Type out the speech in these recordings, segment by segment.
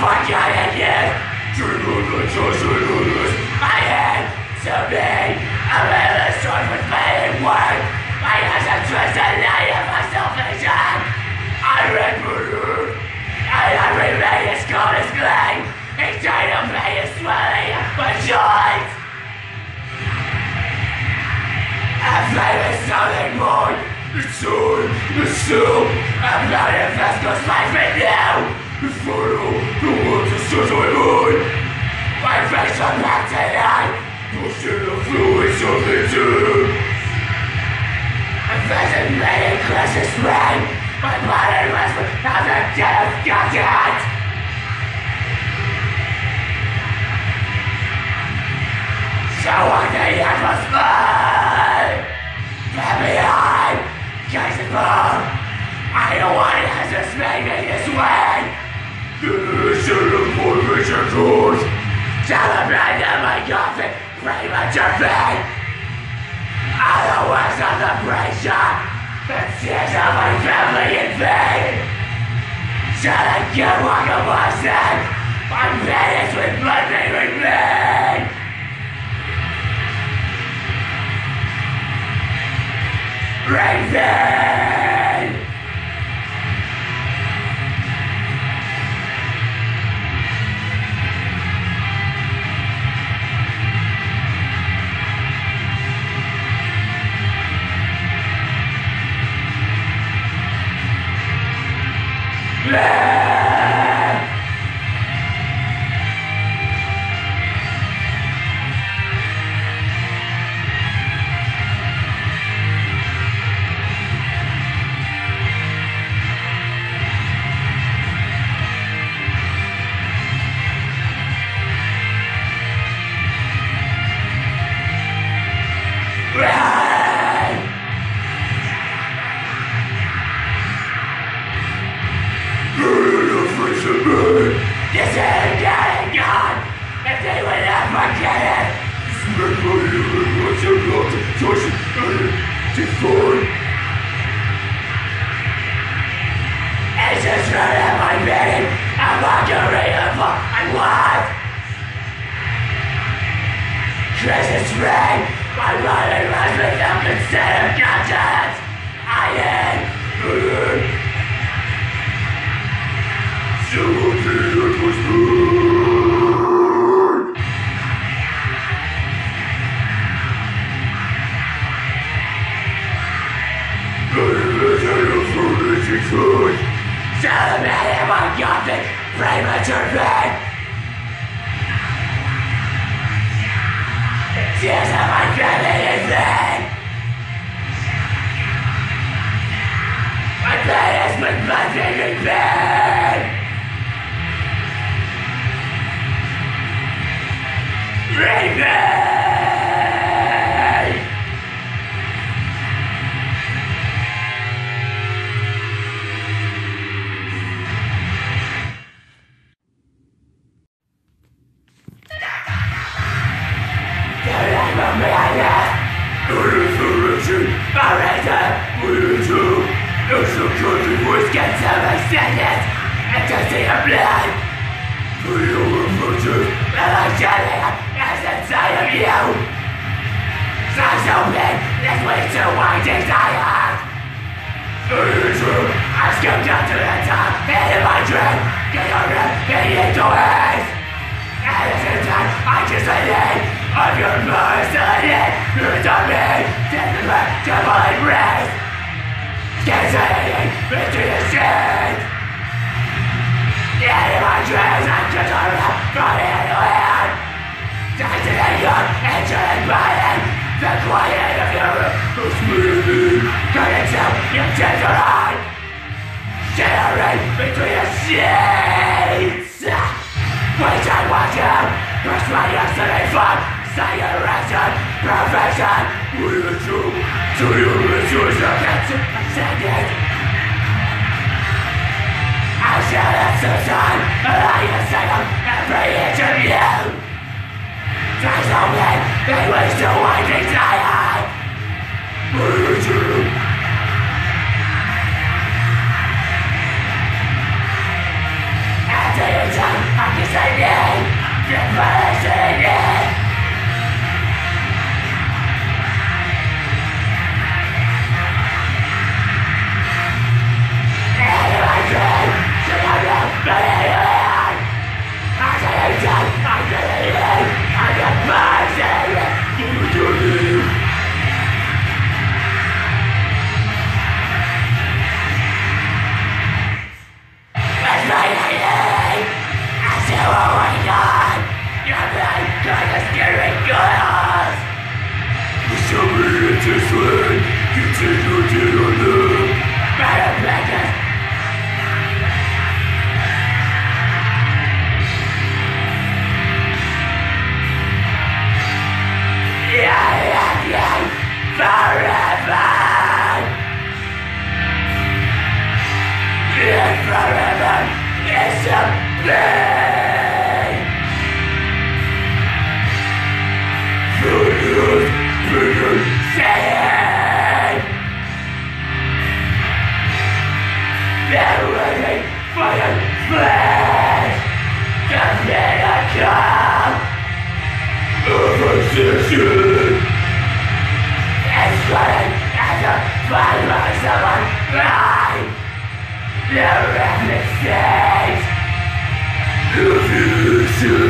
My your idiot! I had to be a little short with my word. I had to trust a lie of my salvation. I read murder. I had remained as cold as clay. He tried to play swelling, my joints. I play the something more. It's soon, it's soon. I'm not a fast, cause life is now. Follow the words of such my mind. My face on back tonight. Pushing the fluids of the tomb. I'm fascinated across this rain. My body was of the dead of Should have put me to. Celebrate in my coffin. Pray much your fate. Otherwise, I'm the pressure. The tears of my family in vain. Should I get walk a blessing? I'm finished with blood may remain. Raven! Meaning! I'm mockery of what I want! Christmas ring! My body runs without consent of conscience! I am... Celebrate my gothic premature death! Tears of my family in vain! My pain has been buzzing in vain! Do! It's a country voice gets of my sadness! And to see the blood! For your reflection! And I shall live as inside of you! Eyes open! This way to my desire! I scooped up to the top, and in my dream, get your rip, and into ways! Hand. Dancing entering my head. The quiet of your room, who's moving, cutting out your tender eye. Staring between the sheets. Which I watch you, push my yesterday fun. Say your perfection. We are true to your intuition. That's it, I said I'll show it some time, and I am sick up every inch of you. There's no way they wish to white desire. Need you. After your time, I can say no. The person is. Yeah. Shit!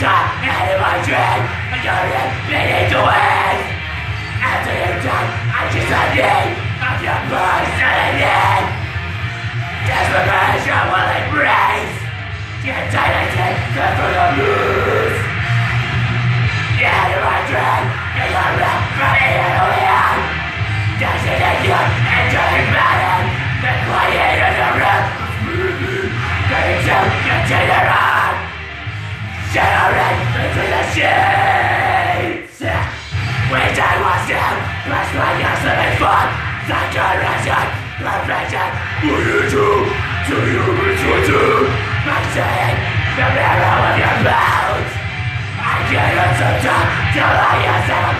time my dream I got it meaning to win After you time I just I need Of your personality Desperation will embrace The identity comes from the blues my dream you got it from the alien Does it end you. to die till I am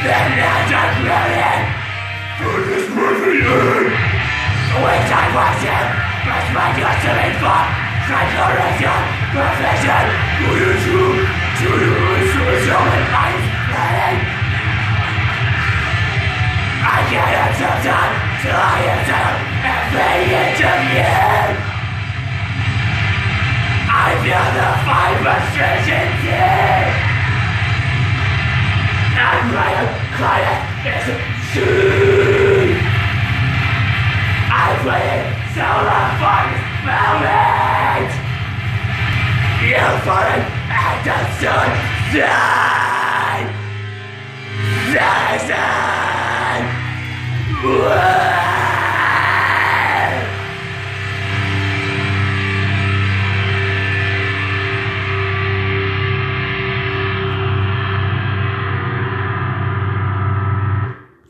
then not regret for this movie end. Which I in, but my destiny for transformation, perfection, who you true, to you is social and life, I can't accept that till I down and fade into you. I feel the fibers stretching deep. And my quiet is soon. I play it so the fun moment. You fallen at the sun. Sun.